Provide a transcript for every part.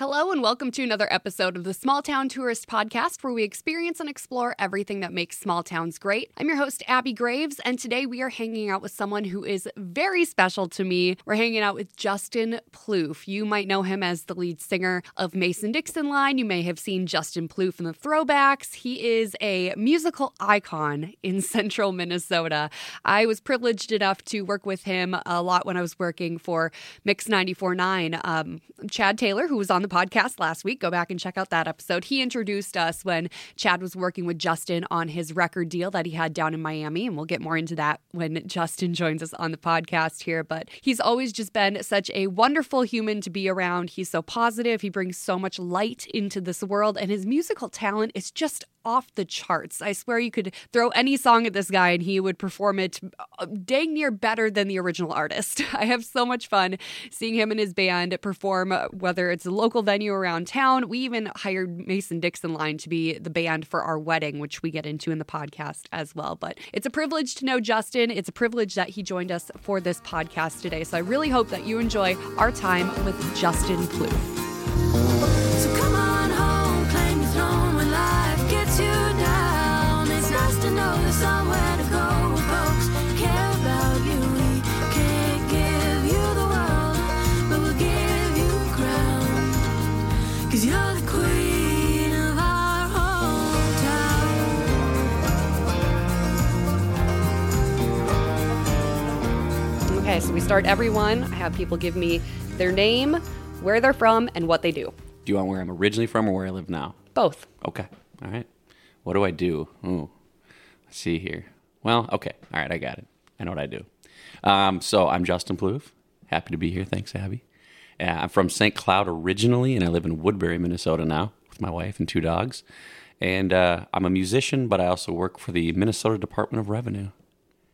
Hello, and welcome to another episode of the Small Town Tourist Podcast, where we experience and explore everything that makes small towns great. I'm your host, Abbey Graves, and today we are hanging out with someone who is very special to me. We're hanging out with Justin Ploof. You might know him as the lead singer of Mason Dixon Line. You may have seen Justin Ploof in the throwbacks. He is a musical icon in central Minnesota. I was privileged enough to work with him a lot when I was working for Mix 94.9. Um, Chad Taylor, who was on the podcast last week. Go back and check out that episode. He introduced us when Chad was working with Justin on his record deal that he had down in Miami. And we'll get more into that when Justin joins us on the podcast here. But he's always just been such a wonderful human to be around. He's so positive. He brings so much light into this world. And his musical talent is just off the charts. I swear you could throw any song at this guy and he would perform it uh, dang near better than the original artist. I have so much fun seeing him and his band perform, whether it's a local venue around town. We even hired Mason Dixon Line to be the band for our wedding, which we get into in the podcast as well. But it's a privilege to know Justin. It's a privilege that he joined us for this podcast today. So I really hope that you enjoy our time with Justin Ploof. So we start everyone. I have people give me their name, where they're from, and what they do. Do you want where I'm originally from or where I live now? Both. Okay. All right. What do I do? Ooh. Let's see here. Well, okay. All right. I got it. I know what I do. Um, so I'm Justin Ploof. Happy to be here. Thanks, Abbey. Uh, I'm from St. Cloud originally, and I live in Woodbury, Minnesota now with my wife and two dogs. And uh, I'm a musician, but I also work for the Minnesota Department of Revenue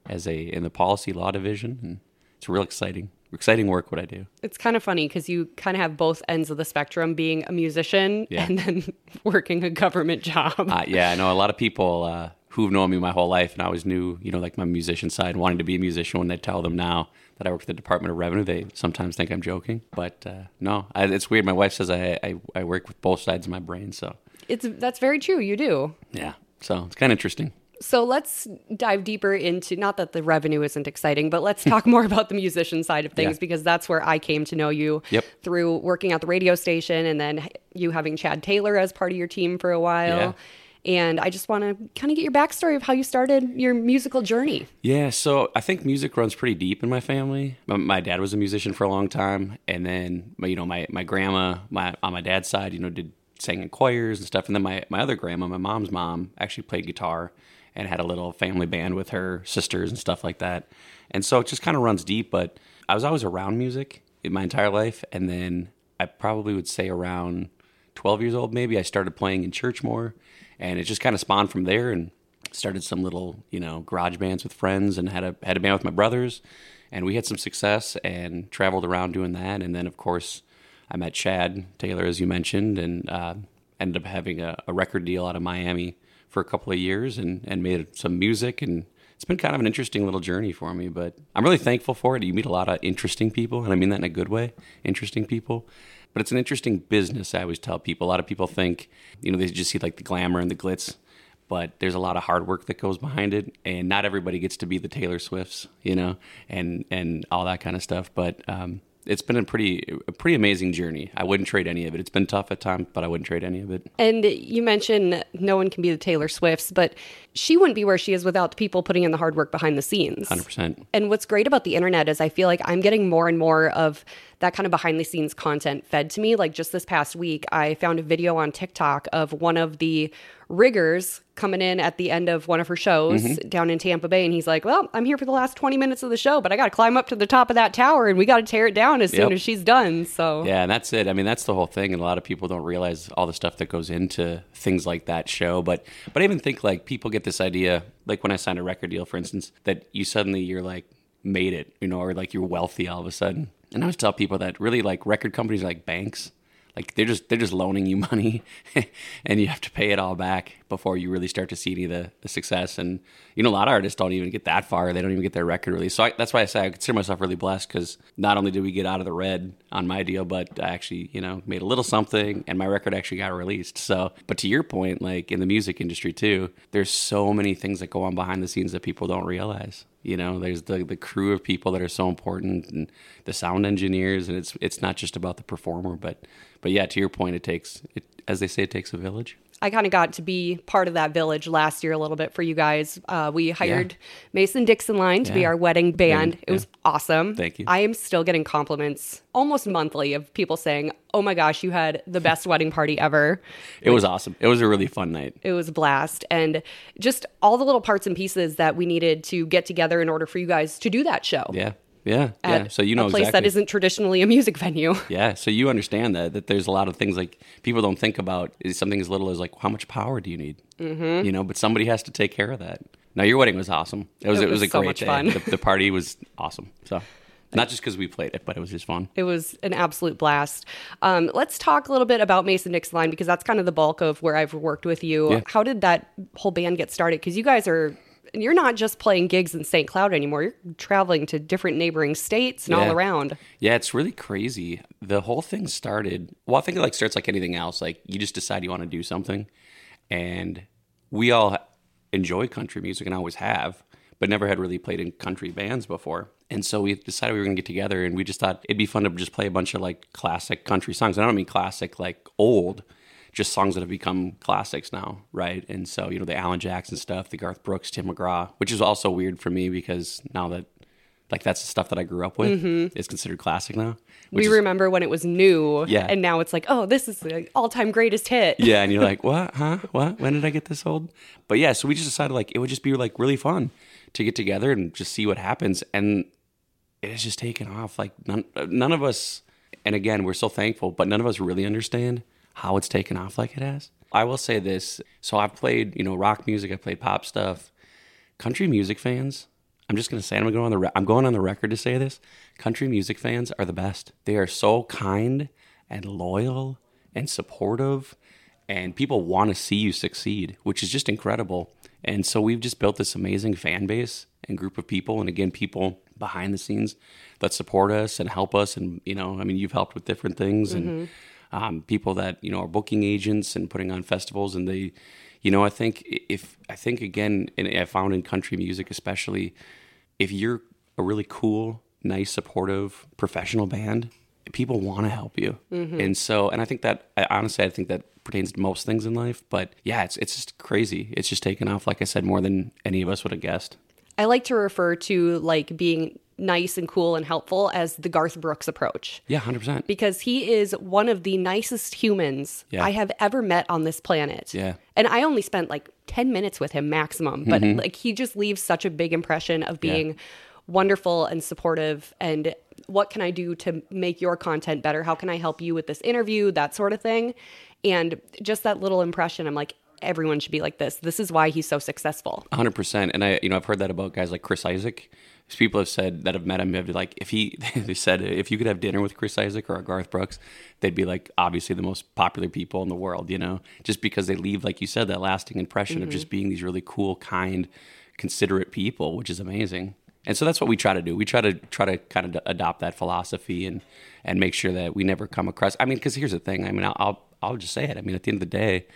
as a in the policy law division, and it's real exciting. Exciting work what I do. It's kind of funny because you kind of have both ends of the spectrum being a musician Yeah. and then working a government job. Uh, yeah, I know a lot of people uh, who've known me my whole life, and I always knew, you know, like my musician side, wanting to be a musician. When they tell them now that I work for the Department of Revenue, they sometimes think I'm joking. But uh, no, I, it's weird. My wife says I, I I work with both sides of my brain, so It's that's very true. You do. yeah, so it's kind of interesting. So let's dive deeper into not that the revenue isn't exciting, but let's talk more about the musician side of things Yeah. because that's where I came to know you Yep. through working at the radio station and then you having Chad Taylor as part of your team for a while. Yeah. And I just want to kind of get your backstory of how you started your musical journey. Yeah, so I think music runs pretty deep in my family. My, my dad was a musician for a long time, and then my- you know my my grandma, my on my dad's side, you know, did sang in choirs and stuff, and then my my other grandma, my mom's mom, actually played guitar and had a little family band with her sisters and stuff like that. And so it just kind of runs deep. But I was always around music in my entire life, and then I probably would say around 12 years old, maybe I started playing in church more, and it just kind of spawned from there and started some little, you know, garage bands with friends and had a had a band with my brothers, and we had some success and traveled around doing that, and then of course I met Chad Taylor as you mentioned, and uh, ended up having a, a record deal out of Miami for a couple of years and and made some music and. It's been kind of an interesting little journey for me, but I'm really thankful for it. You meet a lot of interesting people, and I mean that in a good way. Interesting people, but it's an interesting business. I always tell people. A lot of people think, you know, they just see like the glamour and the glitz, but there's a lot of hard work that goes behind it, and not everybody gets to be the Taylor Swifts, you know, and and all that kind of stuff. But um, it's been a pretty a pretty amazing journey. I wouldn't trade any of it. It's been tough at times, but I wouldn't trade any of it. And you mentioned no one can be the Taylor Swifts, but she wouldn't be where she is without the people putting in the hard work behind the scenes. Hundred percent. And what's great about the internet is I feel like I'm getting more and more of that kind of behind the scenes content fed to me. Like just this past week, I found a video on TikTok of one of the riggers coming in at the end of one of her shows mm-hmm. down in Tampa Bay. And he's like, Well, I'm here for the last 20 minutes of the show, but I got to climb up to the top of that tower and we got to tear it down as soon as she's done. So, Yeah, and that's it. I mean, that's the whole thing, and a lot of people don't realize all the stuff that goes into things like that show. But but I even think like people get this idea, like when I signed a record deal, for instance, that you suddenly you're like made it, you know, or like you're wealthy all of a sudden. And I always tell people that really like record companies are like banks. Like they're just they're just loaning you money, and you have to pay it all back. Before you really start to see any of the, the success. And you know, a lot of artists don't even get that far; they don't even get their record released. So I, that's why I say I consider myself really blessed because not only did we get out of the red on my deal, but I actually you know made a little something, and my record actually got released. So, but to your point, like in the music industry too, there's so many things that go on behind the scenes that people don't realize. You know, there's the the crew of people that are so important, and the sound engineers, and it's it's not just about the performer, but but yeah, to your point, it takes it as they say, it takes a village. I kind of got to be part of that village last year a little bit for you guys. Uh, we hired Mason Dixon Line to be our wedding band. Band, It was awesome. Thank you. I am still getting compliments almost monthly of people saying, "Oh my gosh, you had the best wedding party ever." It was awesome. It was a really fun night. It was a blast, and just all the little parts and pieces that we needed to get together in order for you guys to do that show. Yeah, yeah, yeah. So you know a place exactly. that isn't traditionally a music venue. Yeah, so you understand that that there's a lot of things like people don't think about is something as little as like how much power do you need? Mm-hmm. You know, but somebody has to take care of that. Now your wedding was awesome. It was It it, was, was a so great much day. fun. The, the party was awesome. So not just because we played it, but it was just fun. It was an absolute blast. Um, let's talk a little bit about Mason Dixon Line because that's kind of the bulk of where I've worked with you. Yeah. How did that whole band get started? Because you guys are. You're not just playing gigs in St. Cloud anymore. You're traveling to different neighboring states and all around. Yeah, it's really crazy. The whole thing started. Well, I think it like starts like anything else. Like you just decide you want to do something, and we all enjoy country music and always have, but never had really played in country bands before. And so we decided we were going to get together, and we just thought it'd be fun to just play a bunch of like classic country songs. And I don't mean classic like old, just songs that have become classics now, right? And so you know the Alan Jackson stuff, the Garth Brooks, Tim McGraw, which is also weird for me because now that like that's the stuff that I grew up with mm-hmm. is considered classic now. We is- remember when it was new, Yeah. and now it's like, oh, this is the all-time greatest hit. yeah, and you're like, what? Huh? What? When did I get this old? But yeah, so we just decided like it would just be like really fun to get together and just see what happens, and it has just taken off. Like none, none of us, and again, we're so thankful, but none of us really understand how it's taken off like it has. I will say this: so I've played, you know, rock music, I played pop stuff, country music fans. I'm just gonna say, I'm gonna on the, re- I'm going on the record to say this: country music fans are the best. They are so kind and loyal and supportive, and people want to see you succeed, which is just incredible. And so we've just built this amazing fan base and group of people, and again, people behind the scenes that support us and help us. And you know, I mean, you've helped with different things, and mm-hmm. Um, people that you know are booking agents and putting on festivals, and they, you know, I think if I think again, and I found in country music especially, if you're a really cool, nice, supportive, professional band, people want to help you. And so, and I think that I, honestly, I think that pertains to most things in life. But yeah, it's it's just crazy. It's just taken off, like I said, more than any of us would have guessed. I like to refer to like being nice and cool and helpful as the Garth Brooks approach. Yeah, hundred percent. because he is one of the nicest humans Yeah. I have ever met on this planet. Yeah. Mm-hmm. And I only spent like 10 minutes with him maximum, but like he just leaves such a big impression of being wonderful and supportive and what can I do to make your content better? How can I help you with this interview? That sort of thing. And just that little impression, I'm like, everyone should be like this. This is why he's so successful. hundred percent. And I, you know, I've heard that about guys like Chris Isaak. People have said that have met him have like, if he, they said if you could have dinner with Chris Isaak or Garth Brooks, they'd be like obviously the most popular people in the world. You know, just because they leave, like you said, that lasting impression of just mm-hmm. being these really cool, kind, considerate people, which is amazing. And so that's what we try to do. We try to try to kind of adopt that philosophy and and make sure that we never come across. I mean, because here's the thing. I mean, I'll I'll just say it. I mean, at the end of the day,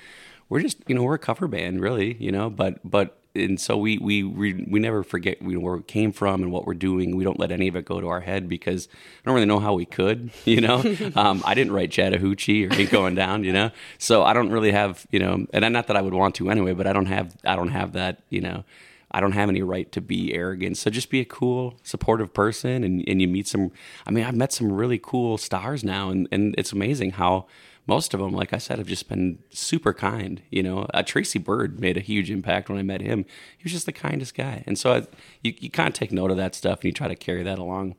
we're just you know we're a cover band, really. You know, but but and so we we we, we never forget you know, where we came from and what we're doing. We don't let any of it go to our head because I don't really know how we could. You know, um, I didn't write Chattahoochee or Ain't Going Down. You know, so I don't really have you know, and not that I would want to anyway, but I don't have I don't have that you know. I don't have any right to be arrogant. So just be a cool, supportive person and, and you meet some I mean, I've met some really cool stars now and, and it's amazing how most of them, like I said, have just been super kind. You know, uh, Tracy Byrd made a huge impact when I met him. He was just the kindest guy. And so I, you, you kind of take note of that stuff and you try to carry that along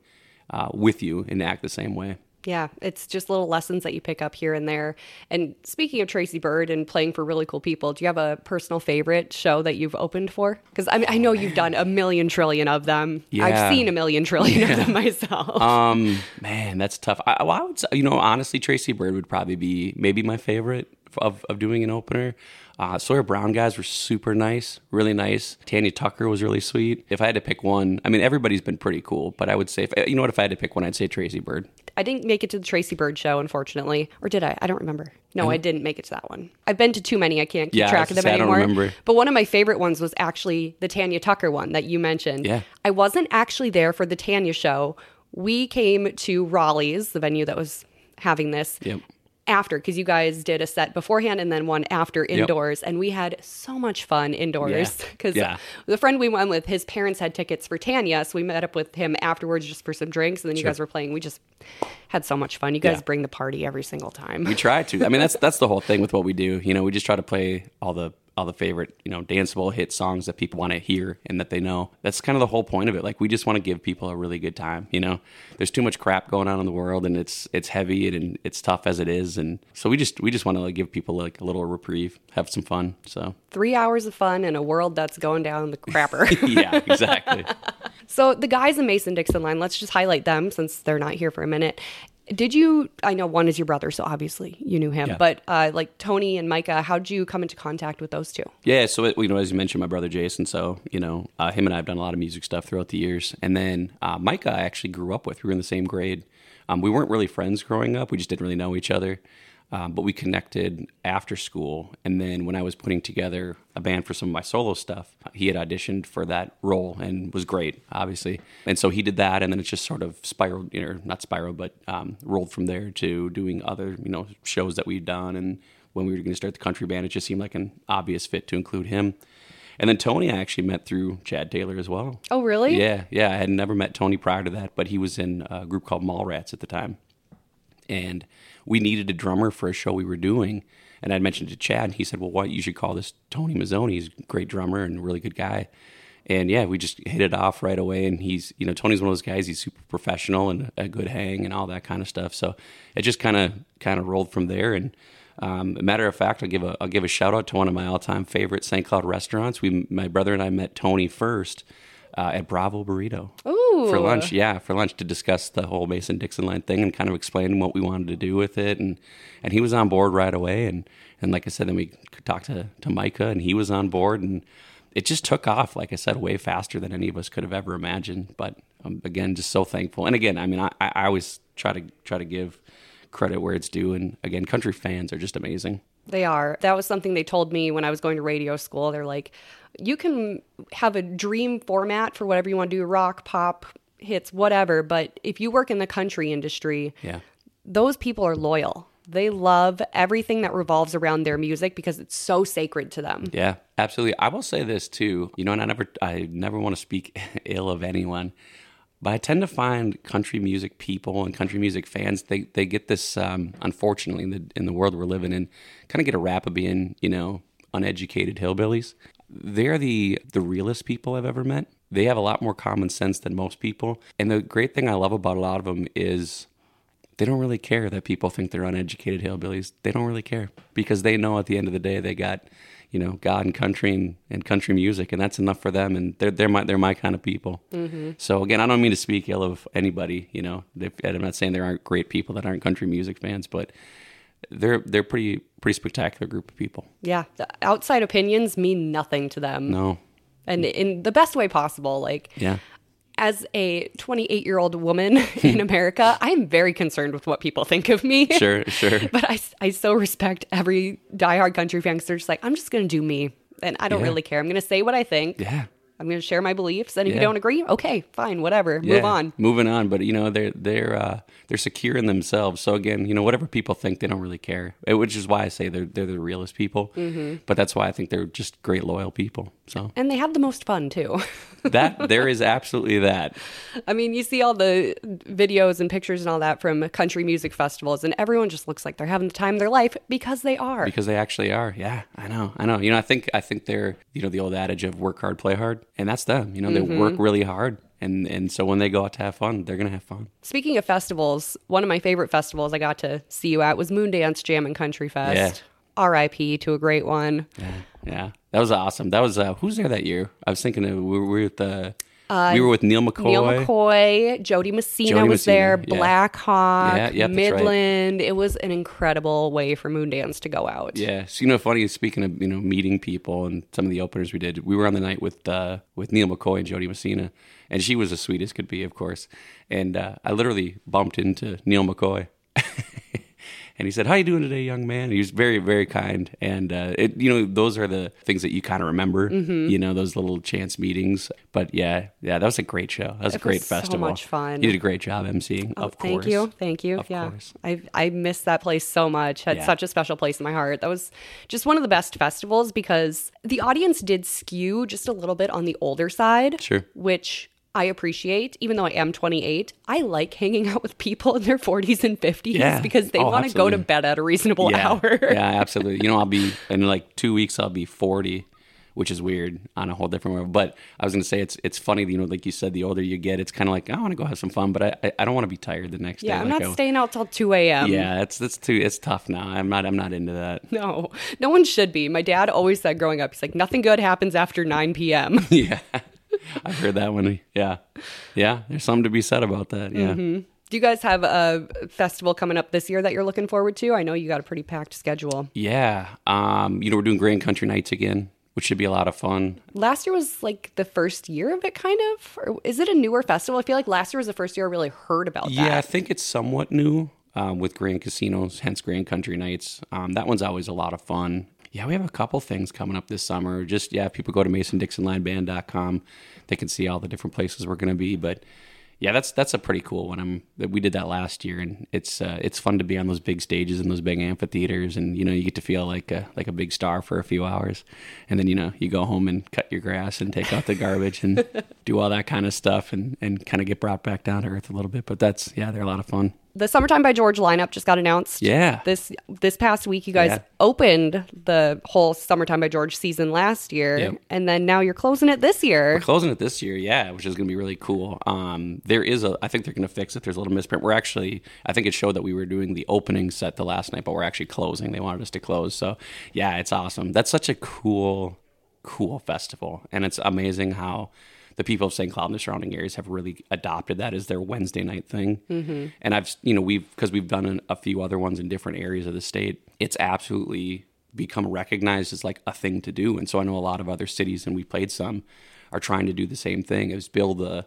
uh, with you and act the same way. Yeah, it's just little lessons that you pick up here and there. And speaking of Tracy Byrd and playing for really cool people, do you have a personal favorite show that you've opened for? Because I, mean, I know you've done a million trillion of them. Yeah. I've seen a million trillion of them myself. Um, man, that's tough. I, well, I would say, you know, honestly, Tracy Byrd would probably be maybe my favorite of, of doing an opener. Uh, Sawyer Brown guys were super nice, really nice. Tanya Tucker was really sweet. If I had to pick one, I mean, everybody's been pretty cool, but I would say, if, you know what, if I had to pick one, I'd say Tracy Byrd. I didn't make it to the Tracy Byrd show, unfortunately. Or did I? I don't remember. No, mm-hmm. I didn't make it to that one. I've been to too many. I can't keep Yeah, track of them say, I don't anymore. remember. But one of my favorite ones was actually the Tanya Tucker one that you mentioned. Yeah. I wasn't actually there for the Tanya show. We came to Raleigh's, the venue that was having this. Yep. After, because you guys did a set beforehand and then one after indoors, and we had so much fun indoors. Because Yeah. the friend we went with, his parents had tickets for Tanya, so we met up with him afterwards just for some drinks, and then you guys were playing. We just had so much fun. You guys Yeah. bring the party every single time. We try to. I mean, that's that's the whole thing with what we do. You know, we just try to play all the all the favorite, you know, danceable hit songs that people want to hear and that they know. That's kind of the whole point of it. Like we just want to give people a really good time, you know. There's too much crap going on in the world and it's it's heavy and it's tough as it is and so we just we just want to like give people like a little reprieve, have some fun. So, Three hours of fun in a world that's going down the crapper. yeah, exactly. so the guys in Mason Dixon line, let's just highlight them since they're not here for a minute. Did you? I know one is your brother, so obviously you knew him. Yeah. But uh, like Tony and Micah, how did you come into contact with those two? Yeah, so it, you know, as you mentioned, my brother Jason. So you know, uh, him and I have done a lot of music stuff throughout the years. And then uh, Micah, I actually grew up with. We were in the same grade. Um, we weren't really friends growing up. We just didn't really know each other. Um, but we connected after school. And then when I was putting together a band for some of my solo stuff, he had auditioned for that role and was great, obviously. And so he did that, and then it just sort of spiraled, you know, not spiraled, but um, rolled from there to doing other, you know, shows that we'd done. And when we were going to start the country band, it just seemed like an obvious fit to include him. And then Tony, I actually met through Chad Taylor as well. Oh, really? Yeah, yeah. I had never met Tony prior to that, but he was in a group called Mallrats at the time. And we needed a drummer for a show we were doing. And I'd mentioned to Chad, and he said, Well, what? You should call this Tony Mazzoni. He's a great drummer and a really good guy. And yeah, we just hit it off right away. And he's, you know, Tony's one of those guys. He's super professional and a good hang and all that kind of stuff. So it just kind of kind of rolled from there. And um, matter of fact, I'll give a I'll give a shout out to one of my all time favorite St. Cloud restaurants. We, my brother and I met Tony first uh, at Bravo Burrito Ooh. for lunch. Yeah, for lunch to discuss the whole Mason Dixon line thing and kind of explain what we wanted to do with it. And and he was on board right away. And and like I said, then we talked to to Micah, and he was on board, and it just took off. Like I said, way faster than any of us could have ever imagined. But um, again, just so thankful. And again, I mean, I, I always try to try to give credit where it's due. And again, country fans are just amazing. They are. That was something they told me when I was going to radio school. They're like, you can have a dream format for whatever you want to do rock, pop, hits, whatever. But if you work in the country industry, Yeah. those people are loyal. They love everything that revolves around their music because it's so sacred to them. Yeah, absolutely. I will say this too. You know, and I never, I never want to speak ill of anyone, but I tend to find country music people and country music fans. They they get this, um, unfortunately, in the in the world we're living in, kind of get a rap of being, you know, uneducated hillbillies. They're the the realest people I've ever met. They have a lot more common sense than most people. And the great thing I love about a lot of them is they don't really care that people think they're uneducated hillbillies. They don't really care because they know at the end of the day they got, you know, God and country and, and country music, and that's enough for them. And they're they're my they're my kind of people. Mm-hmm. So again, I don't mean to speak ill of anybody. You know, and I'm not saying there aren't great people that aren't country music fans, but they're they're pretty pretty spectacular group of people. Yeah. The outside opinions mean nothing to them. No, And in the best way possible. Like, yeah, as a 28 year old woman in hmm. America, I am very concerned with what people think of me. sure, sure. But I, I so respect every diehard country fan because they're just like, I'm just going to do me. And I don't Yeah. really care. I'm going to say what I think. Yeah. I'm going to share my beliefs. And if you don't agree, okay, fine, whatever. Move on. Moving on, but you know they're they're uh, they're secure in themselves. So again, you know whatever people think, they don't really care. Eh, Which is why I say they're they're the realest people. Mm-hmm. But that's why I think they're just great loyal people. So And they have the most fun too. that there is absolutely that. I mean, you see all the videos and pictures and all that from country music festivals, and everyone just looks like they're having the time of their life because they are. because they actually are. Yeah, I know, I know. You know, I think I think they're you know the old adage of work hard, play hard, and that's them. You know, they work really hard And and so when they go out to have fun, they're gonna have fun. Speaking of festivals, one of my favorite festivals I got to see you at was Moondance Jam and Country Fest. R.I.P. to a great one. Yeah, that was awesome. That was uh, who's there that year? I was thinking of, we were with the we were with Neal McCoy. Neal McCoy, Jo Dee Messina Jody was Messina, there, yeah. Black Hawk, Yeah, yep, that's right. Midland. It was an incredible way for Moondance to go out. Yeah, so you know, funny. Speaking of you know meeting people and some of the openers we did, we were on the night with uh, with Neal McCoy and Jo Dee Messina, and she was as sweet as could be, of course. And uh, I literally bumped into Neal McCoy, and he said, "How you doing today, young man?" And he was very very kind, and uh, it you know those are the things that you kind of remember, Mm-hmm. you know, those little chance meetings. But yeah, yeah, that was a great show. That was a great was so festival. much fun. You did a great job emceeing. Oh, of thank course. you, thank you. Of yeah, course. I I miss that place so much. Had Yeah. such a special place in my heart. That was just one of the best festivals because the audience did skew just a little bit on the older side, Sure. which I appreciate. Even though I am 28, I like hanging out with people in their 40s and 50s Yeah. because they Oh, want to go to bed at a reasonable yeah, hour. yeah, absolutely. You know, I'll be in like two weeks. I'll be forty, which is weird on a whole different level. But I was gonna say it's it's funny. You know, like you said, the older you get, it's kind of like I want to go have some fun, but I I, I don't want to be tired the next Yeah, day. Yeah, I'm like not I- staying out till 2 a.m. Yeah, it's it's too it's tough now. I'm not I'm not into that. No, no one should be. My dad always said growing up, he's like, nothing good happens after 9 p.m. yeah, I've heard that one. Yeah, yeah. There's something to be said about that. Yeah. Do you guys have a festival coming up this year that you're looking forward to? I know you got a pretty packed schedule. Yeah. Um, you know, we're doing Grand Country Nights again, which should be a lot of fun. Last year was like the first year of it, kind of. Or is it a newer festival? I feel like last year was the first year I really heard about Yeah, I think it's somewhat new um, with Grand Casinos, hence Grand Country Nights. Um, that one's always a lot of fun. Yeah, we have a couple things coming up this summer. Just, yeah, people go to masondixonlineband.com, they can see all the different places we're going to be. But yeah, that's that's a pretty cool one. I'm we did that last year, and it's uh, it's fun to be on those big stages and those big amphitheaters, and you know you get to feel like a like a big star for a few hours, and then you know you go home and cut your grass and take out the garbage and do all that kind of stuff, and and kind of get brought back down to earth a little bit. But that's yeah, they're a lot of fun. The Summertime by George lineup just got announced. Yeah. This this past week, you guys Yeah. opened the whole Summertime by George season last year, Yep. and then now you're closing it this year. We're closing it this year, yeah, which is going to be really cool. Um, there is a, I think they're going to fix it. There's a little misprint. We're actually, I think it showed that we were doing the opening set the last night, but we're actually closing. They wanted us to close, so yeah, it's awesome. That's such a cool, cool festival, and it's amazing how the people of St. Cloud and the surrounding areas have really adopted that as their Wednesday night thing. Mm-hmm. And I've, you know, we've because we've done an, a few other ones in different areas of the state. It's absolutely become recognized as like a thing to do. And so I know a lot of other cities, and we played some, are trying to do the same thing. Is build a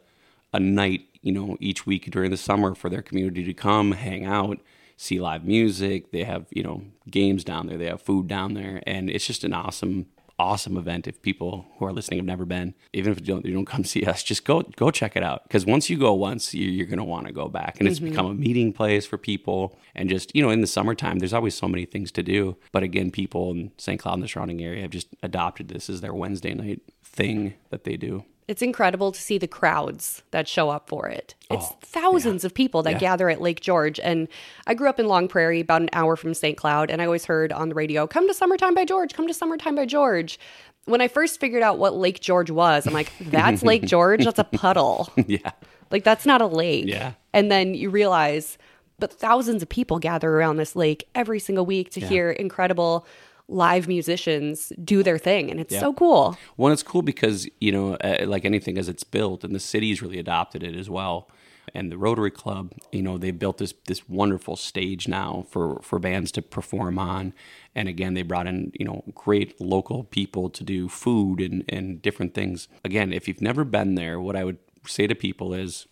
a night, you know, each week during the summer for their community to come, hang out, see live music. They have, you know, games down there. They have food down there, and it's just an awesome, awesome event. If people who are listening have never been, even if you don't, you don't come see us, just go go check it out. Because once you go once, you, you're going to want to go back, and it's mm-hmm. become a meeting place for people. And just you know, in the summertime, there's always so many things to do. But again, people in St. Cloud and the surrounding area have just adopted this as their Wednesday night thing that they do. It's incredible to see the crowds that show up for it. It's Oh, thousands of people that Yeah. gather at Lake George. And I grew up in Long Prairie, about an hour from St. Cloud, and I always heard on the radio, come to Summertime by George, come to Summertime by George. When I first figured out what Lake George was, I'm like, that's Lake George? That's a puddle. yeah. Like, that's not a lake. Yeah. And then you realize, but thousands of people gather around this lake every single week to hear incredible live musicians do their thing. And it's so cool. One, it's cool because you know, uh, like anything as it's built, and the city's really adopted it as well. And the Rotary Club, you know, they built this this wonderful stage now for for bands to perform on. And again, they brought in you know great local people to do food and and different things. Again, if you've never been there, what I would say to people is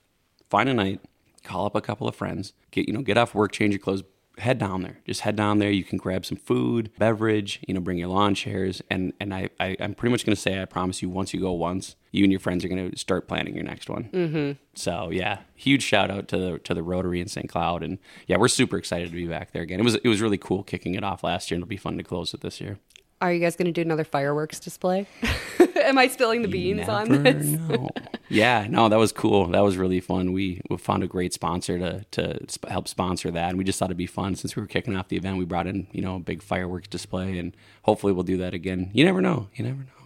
find a night, call up a couple of friends, get you know get off work, change your clothes, head down there. Just head down there. You can grab some food, beverage, you know, bring your lawn chairs, and and I, I I'm pretty much gonna say I promise you once you go once, you and your friends are gonna start planning your next one. Mm-hmm. So yeah, huge shout out to the to the Rotary in St. Cloud, and yeah, we're super excited to be back there again. It was it was really cool kicking it off last year, and it'll be fun to close it this year. Are you guys going to do another fireworks display? Am I spilling the beans on this? know. yeah, no, that was cool. That was really fun. We, we found a great sponsor to to sp- help sponsor that, and we just thought it'd be fun since we were kicking off the event. We brought in you know a big fireworks display, and hopefully we'll do that again. You never know. You never know.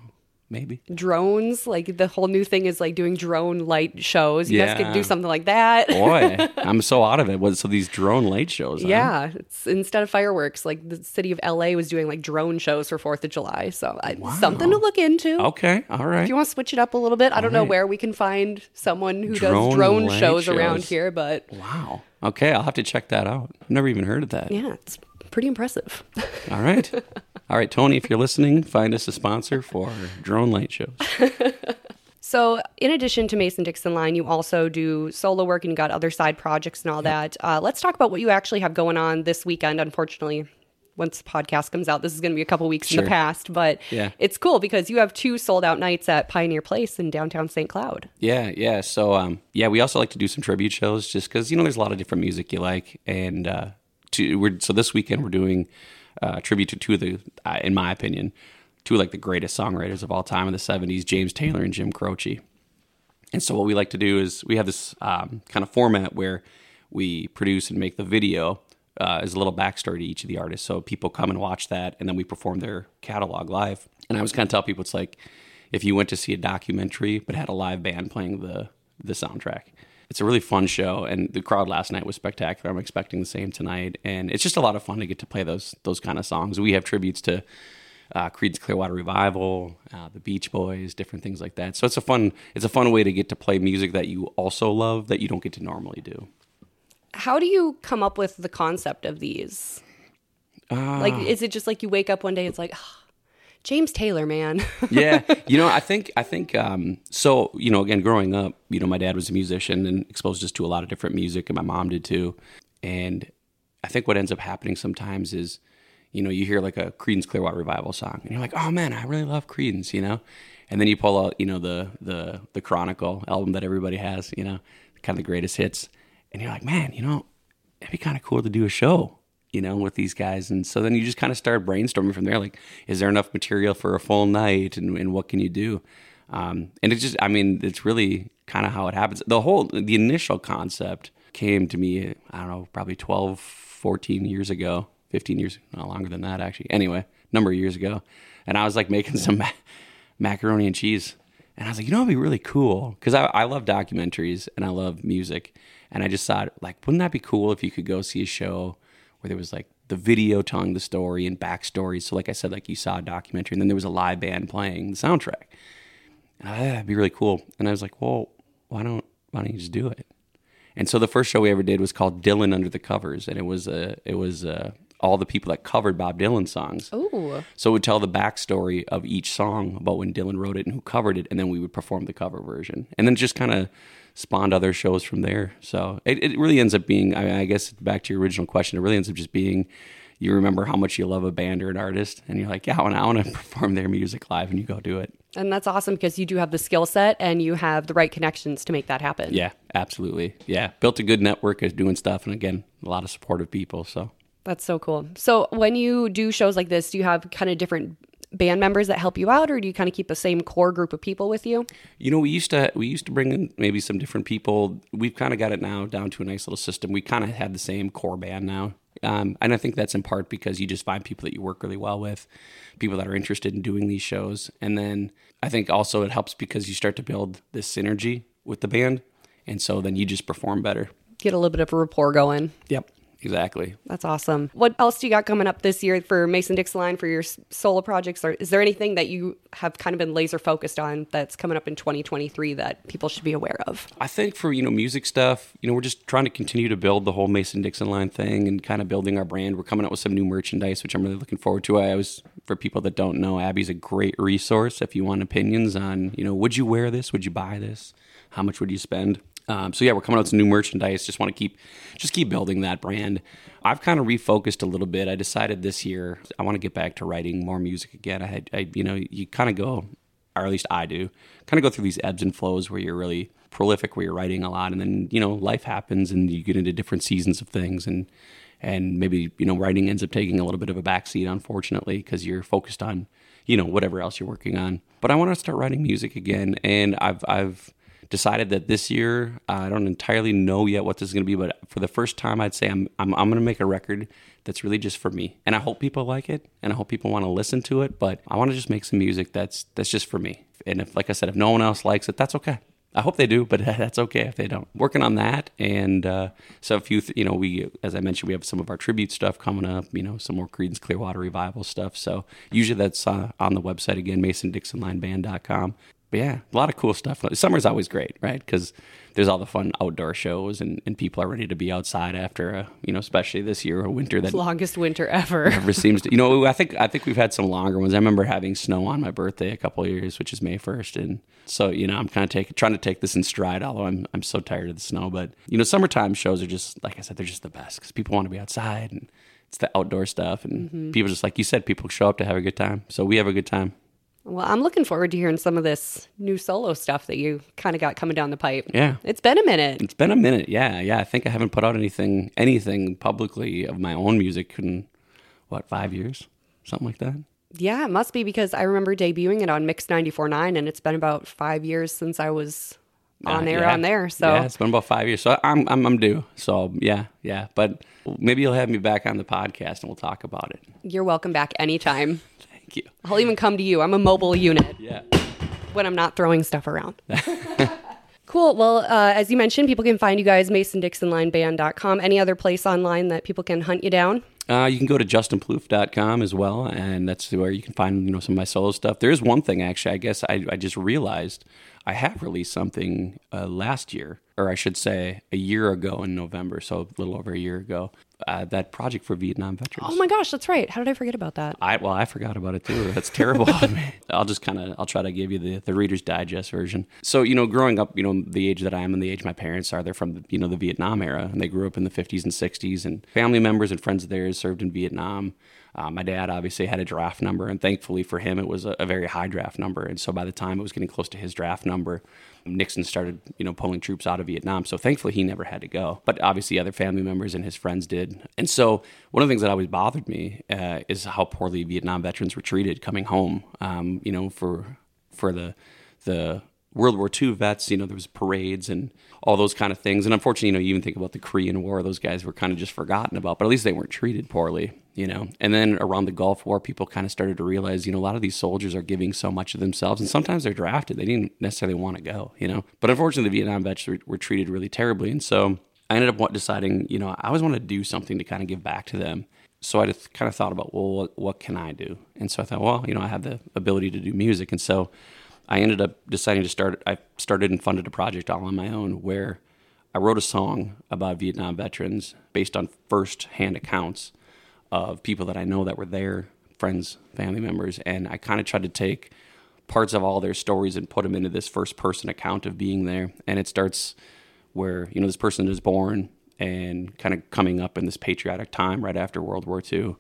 Maybe. drones. Like the whole new thing is like doing drone light shows. You guys could do something like that. Boy, I'm so out of it. What? So these drone light shows? huh? Yeah, it's instead of fireworks, like the city of LA was doing like drone shows for Fourth of July. So I, something to look into. Okay. All right. If you want to switch it up a little bit, I don't know right. where we can find someone who Drone does drone light shows, around here, but Wow. Okay, I'll have to check that out. I've never even heard of that. yeah, it's pretty impressive. All right. All right, Tony, if you're listening, find us a sponsor for drone light shows. So, in addition to Mason Dixon Line, you also do solo work and you got other side projects and all that. Uh, let's talk about what you actually have going on this weekend. Unfortunately, once the podcast comes out, this is going to be a couple weeks in the past, but Yeah. it's cool because you have two sold out nights at Pioneer Place in downtown St. Cloud. Yeah, yeah. So, um, yeah, we also like to do some tribute shows just because, you know, there's a lot of different music you like. And uh, to, we're, so this weekend we're doing uh, tribute to two of the, uh, in my opinion, two of like the greatest songwriters of all time in the 70s, James Taylor and Jim Croce. And so what we like to do is we have this um, kind of format where we produce and make the video uh, as a little backstory to each of the artists. So people come and watch that, and then we perform their catalog live. And I always kind of tell people it's like if you went to see a documentary but had a live band playing the the soundtrack. It's a really fun show, and the crowd last night was spectacular. I'm expecting the same tonight, and it's just a lot of fun to get to play those those kind of songs. We have tributes to uh, Creedence Clearwater Revival, uh, the Beach Boys, different things like that. So it's a fun it's a fun way to get to play music that you also love that you don't get to normally do. How do you come up with the concept of these? Ah. like, is it just like you wake up one day, it's like, "Ah, James Taylor, man. yeah, you know, I think I think um, so. You know, again, growing up, you know, my dad was a musician and exposed us to a lot of different music, and my mom did too. And I think what ends up happening sometimes is, you know, you hear like a Creedence Clearwater Revival song, and you're like, oh man, I really love Creedence, you know. And then you pull out, you know, the the the Chronicle album that everybody has, you know, kind of the greatest hits, and you're like, man, you know, it'd be kind of cool to do a show, you know, with these guys. And so then you just kind of start brainstorming from there. Like, is there enough material for a full night? And, and what can you do? Um, and it just, I mean, it's really kind of how it happens. The whole, the initial concept came to me, I don't know, probably 12, 14 years ago, 15 years, no longer than that actually. Anyway, number of years ago. And I was like making some ma- macaroni and cheese. And I was like, you know, it'd be really cool because I, I love documentaries and I love music. And I just thought, like, wouldn't that be cool if you could go see a show where there was like the video telling the story and backstories? So, like I said, like you saw a documentary and then there was a live band playing the soundtrack. And I thought, "Yeah, that'd be really cool. And I was like, well, why don't why don't you just do it? And so the first show we ever did was called Dylan Under the Covers, and it was uh, it was uh, all the people that covered Bob Dylan songs. Ooh. So it would tell the backstory of each song about when Dylan wrote it and who covered it, and then we would perform the cover version, and then just kind of spawned other shows from there. So it, it really ends up being, I, I guess, back to your original question, it really ends up just being you remember how much you love a band or an artist, and you're like, yeah, I want, I want to perform their music live, and you go do it. And that's awesome because you do have the skill set and you have the right connections to make that happen. Yeah, absolutely. Yeah, built a good network of doing stuff, and again, a lot of supportive people. So That's so cool. So when you do shows like this, do you have kind of different band members that help you out or do you kind of keep the same core group of people with you? You know, we used to we used to bring in maybe some different people. We've kind of got it now down to a nice little system. We kind of have the same core band now, um, and I think that's in part because you just find people that you work really well with, people that are interested in doing these shows, and then I think also it helps because you start to build this synergy with the band, and so then you just perform better. Get a little bit of a rapport going. Yep, exactly. That's awesome. What else do you got coming up this year for Mason Dixon Line for your solo projects? Or is there anything that you have kind of been laser focused on that's coming up in 2023 that people should be aware of? I think for you know music stuff, you know we're just trying to continue to build the whole Mason Dixon line thing and kind of building our brand. We're coming out with some new merchandise, which I'm really looking forward to. I always, for people that don't know, Abbey's a great resource if you want opinions on you know would you wear this, would you buy this, how much would you spend. Um, so yeah, we're coming out with some new merchandise. Just want to keep, just keep building that brand. I've kind of refocused a little bit. I decided this year I want to get back to writing more music again. I had, I, you know, you kind of go or at least I do, kind of go through these ebbs and flows where you're really prolific, where you're writing a lot, and then you know life happens and you get into different seasons of things, and and maybe you know writing ends up taking a little bit of a backseat, unfortunately, because you're focused on you know whatever else you're working on. But I want to start writing music again, and I've I've decided that this year I don't entirely know yet what this is going to be, but for the first time, I'd say I'm I'm, I'm going to make a record that's really just for me, and I hope people like it, and I hope people want to listen to it. But I want to just make some music that's that's just for me. And if, like I said, if no one else likes it, that's okay. I hope they do, but that's okay if they don't. Working on that, and uh, so a few, th- you know, we, as I mentioned, we have some of our tribute stuff coming up. You know, some more Creedence Clearwater Revival stuff. So usually that's uh, on the website again, MasonDixonLineBand.com. But yeah, a lot of cool stuff. Summer's always great, right? Because there's all the fun outdoor shows, and, and people are ready to be outside after a, you know, especially this year, a winter that Longest winter ever. never seems to. You know, I think I think we've had some longer ones. I remember having snow on my birthday a couple of years, which is May first, and so you know, I'm kind of taking trying to take this in stride. Although I'm I'm so tired of the snow, but you know, summertime shows are just like I said, they're just the best because people want to be outside and it's the outdoor stuff, and mm-hmm. people just like you said, people show up to have a good time. So we have a good time. Well, I'm looking forward to hearing some of this new solo stuff that you kind of got coming down the pipe. Yeah. It's been a minute. It's been a minute. Yeah, yeah. I think I haven't put out anything anything publicly of my own music in what five years, something like that. Yeah, it must be because I remember debuting it on Mix 94.9 and it's been about five years since I was on Uh, air yeah. on there. So yeah, it's been about five years. So I'm I'm I'm due. So yeah, yeah. But maybe you'll have me back on the podcast and we'll talk about it. you're welcome back anytime. Thank you. I'll even come to you. I'm a mobile unit Yeah. when I'm not throwing stuff around. cool. Well, uh, as you mentioned, people can find you guys masondixonlineband.com. Any other place online that people can hunt you down? Uh, you can go to justinploof.com as well, and that's where you can find you know some of my solo stuff. There is one thing actually, I guess I, I just realized I have released something uh, last year, or I should say a year ago in November, so a little over a year ago. Uh, that project for Vietnam veterans. Oh my gosh, that's right. How did I forget about that? I well, I forgot about it too. That's terrible of me. I'll just kind of I'll try to give you the the Reader's Digest version. So you know, growing up, you know, the age that I am and the age my parents are, they're from the, you know the Vietnam era, and they grew up in the 50s and 60s, and family members and friends of theirs served in Vietnam. Uh, my dad obviously had a draft number, and thankfully for him, it was a, a very high draft number. And so by the time it was getting close to his draft number, Nixon started, you know, pulling troops out of Vietnam. So thankfully he never had to go. But obviously other family members and his friends did. And so one of the things that always bothered me uh, is how poorly Vietnam veterans were treated coming home. Um, you know, for for the the World War II vets, you know, there was parades and all those kind of things. And unfortunately, you know, you even think about the Korean War, those guys were kind of just forgotten about, but at least they weren't treated poorly, you know. And then around the Gulf War, people kind of started to realize, you know, a lot of these soldiers are giving so much of themselves, and sometimes they're drafted. They didn't necessarily want to go, you know. But unfortunately, the Vietnam vets were, were treated really terribly. And so I ended up deciding, you know, I always want to do something to kind of give back to them. So I just kind of thought about, well, what, what can I do? And so I thought, well, you know, I have the ability to do music. And so I ended up deciding to start. I started and funded a project all on my own where I wrote a song about Vietnam veterans based on first-hand accounts of people that I know that were there, friends, family members, and I kind of tried to take parts of all their stories and put them into this first-person account of being there. And it starts where you know this person is born and kind of coming up in this patriotic time right after World War II,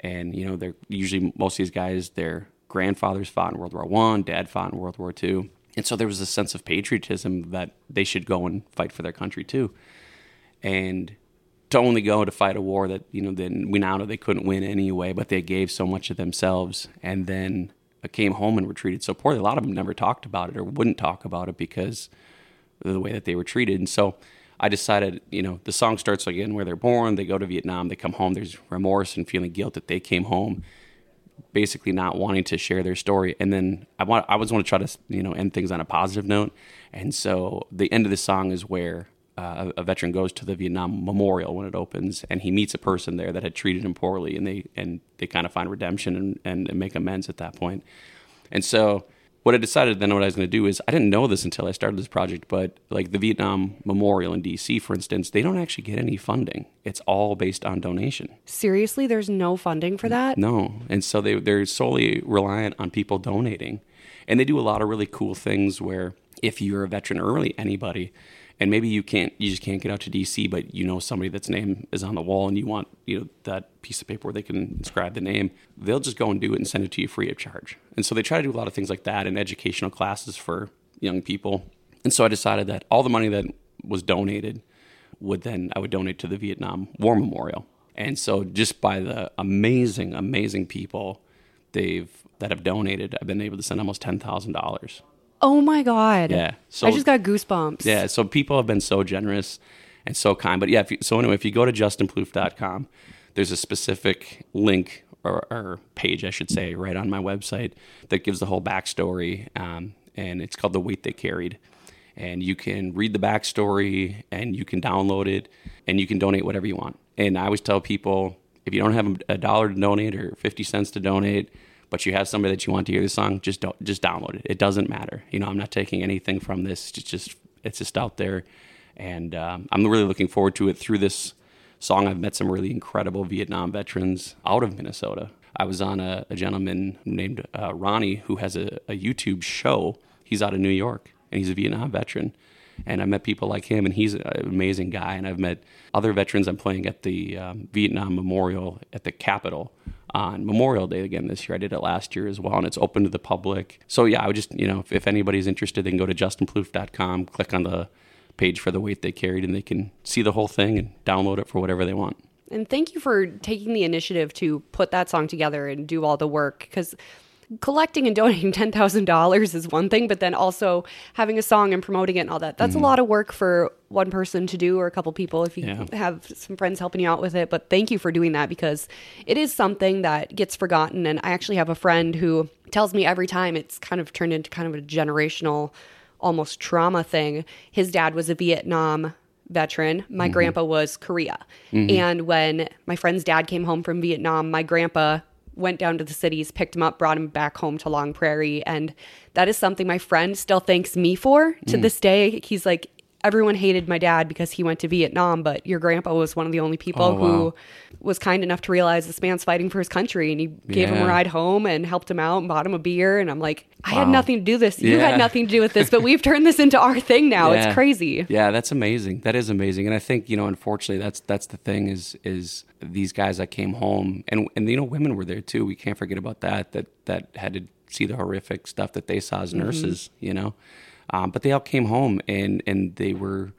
and you know they're usually most of these guys their grandfathers fought in World War One, dad fought in World War Two, and so there was a sense of patriotism that they should go and fight for their country too, and to only go to fight a war that you know then we now know they couldn't win anyway, but they gave so much of themselves, and then came home and were treated so poorly. A lot of them never talked about it or wouldn't talk about it because of the way that they were treated. And so I decided, you know, the song starts again where they're born, they go to Vietnam, they come home, there's remorse and feeling guilt that they came home, basically not wanting to share their story. And then I want I always want to try to, you know, end things on a positive note. And so the end of the song is where uh, a veteran goes to the Vietnam Memorial when it opens, and he meets a person there that had treated him poorly, and they and they kind of find redemption and, and, and make amends at that point. And so what I decided then what I was going to do is I didn't know this until I started this project, but like the Vietnam Memorial in DC, for instance, they don't actually get any funding. It's all based on donation. Seriously, there's no funding for that? No. And so they, they're solely reliant on people donating. And they do a lot of really cool things where if you're a veteran or really anybody, and maybe you can't, you just can't get out to DC, but you know somebody that's name is on the wall and you want, you know, that piece of paper where they can inscribe the name, they'll just go and do it and send it to you free of charge. And so they try to do a lot of things like that in educational classes for young people. And so I decided that all the money that was donated would then I would donate to the Vietnam War Memorial. And so just by the amazing, amazing people they've that have donated, I've been able to send almost ten thousand dollars Oh my god. Yeah. So I just got goosebumps. Yeah, so people have been so generous and so kind. But yeah, if you, so anyway, if you go to justinploof.com, there's a specific link or, or page, I should say, right on my website that gives the whole backstory. Um, and it's called The Weight They Carried. And you can read the backstory and you can download it and you can donate whatever you want. And I always tell people if you don't have a dollar to donate or 50 cents to donate, but you have somebody that you want to hear the song, just don't just download it. It doesn't matter. You know, I'm not taking anything from this. It's just it's just out there, and um, I'm really looking forward to it. Through this song, I've met some really incredible Vietnam veterans out of Minnesota. I was on a, a gentleman named uh, Ronnie who has a, a YouTube show. He's out of New York, and he's a Vietnam veteran. And I met people like him, and he's an amazing guy. And I've met other veterans. I'm playing at the um, Vietnam Memorial at the Capitol on Memorial Day again this year. I did it last year as well, and it's open to the public. So yeah, I would just you know if, if anybody's interested, they can go to justinploof.com, click on the page for the weight they carried, and they can see the whole thing and download it for whatever they want. And thank you for taking the initiative to put that song together and do all the work because collecting and donating $10,000 is one thing, but then also having a song and promoting it and all that. That's a mm-hmm. lot of work for one person to do or a couple people if you Yeah. have some friends helping you out with it. But thank you for doing that because it is something that gets forgotten. And I actually have a friend who tells me every time it's kind of turned into kind of a generational, almost trauma thing. His dad was a Vietnam veteran. My mm-hmm. grandpa was Korea. Mm-hmm. And when my friend's dad came home from Vietnam, my grandpa went down to the cities, picked him up, brought him back home to Long Prairie. And that is something my friend still thanks me for to Mm. this day. He's like, everyone hated my dad because he went to Vietnam, but your grandpa was one of the only people Oh, who wow. was kind enough to realize this man's fighting for his country. And he gave him a ride home and helped him out and bought him a beer. And I'm like, I had nothing to do this. You had nothing to do with this, but we've turned this into our thing now. Yeah. It's crazy. Yeah, that's amazing. That is amazing. And I think, you know, unfortunately that's that's the thing is is these guys that came home and and you know, women were there too. We can't forget about that that that had to see the horrific stuff that they saw as mm-hmm. nurses, you know. Um, but they all came home and and they were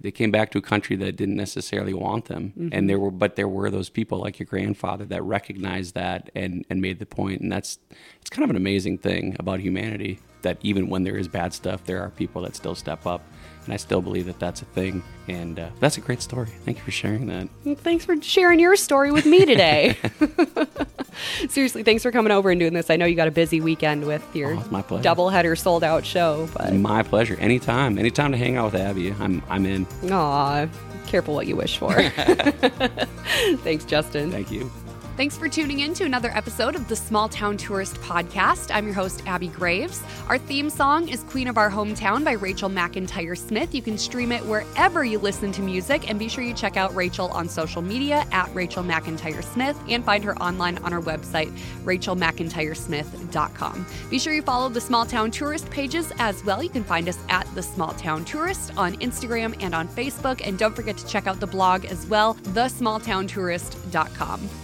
they came back to a country that didn't necessarily want them. And there were but there were those people like your grandfather that recognized that and and made the point. And that's it's kind of an amazing thing about humanity that even when there is bad stuff there are people that still step up. And i still believe that that's a thing. And uh, that's a great story. Thank you for sharing that. Thanks for sharing your story with me today. Seriously, thanks for coming over and doing this. I know you got a busy weekend with your Oh, my pleasure. doubleheader sold out show, but my pleasure anytime anytime to hang out with Abbey i'm i'm in aw, careful what you wish for. thanks, Justin. thank you Thanks for tuning in to another episode of the Small Town Tourist Podcast. I'm your host, Abbey Graves. Our theme song is Queen of Our Hometown by Rachel McIntyre Smith. You can stream it wherever you listen to music, and be sure you check out Rachel on social media at Rachel McIntyre Smith and find her online on our website, rachelmcintyresmith.com. Be sure you follow the Small Town Tourist pages as well. You can find us at the Small Town Tourist on Instagram and on Facebook. And don't forget to check out the blog as well, thesmalltowntourist.com.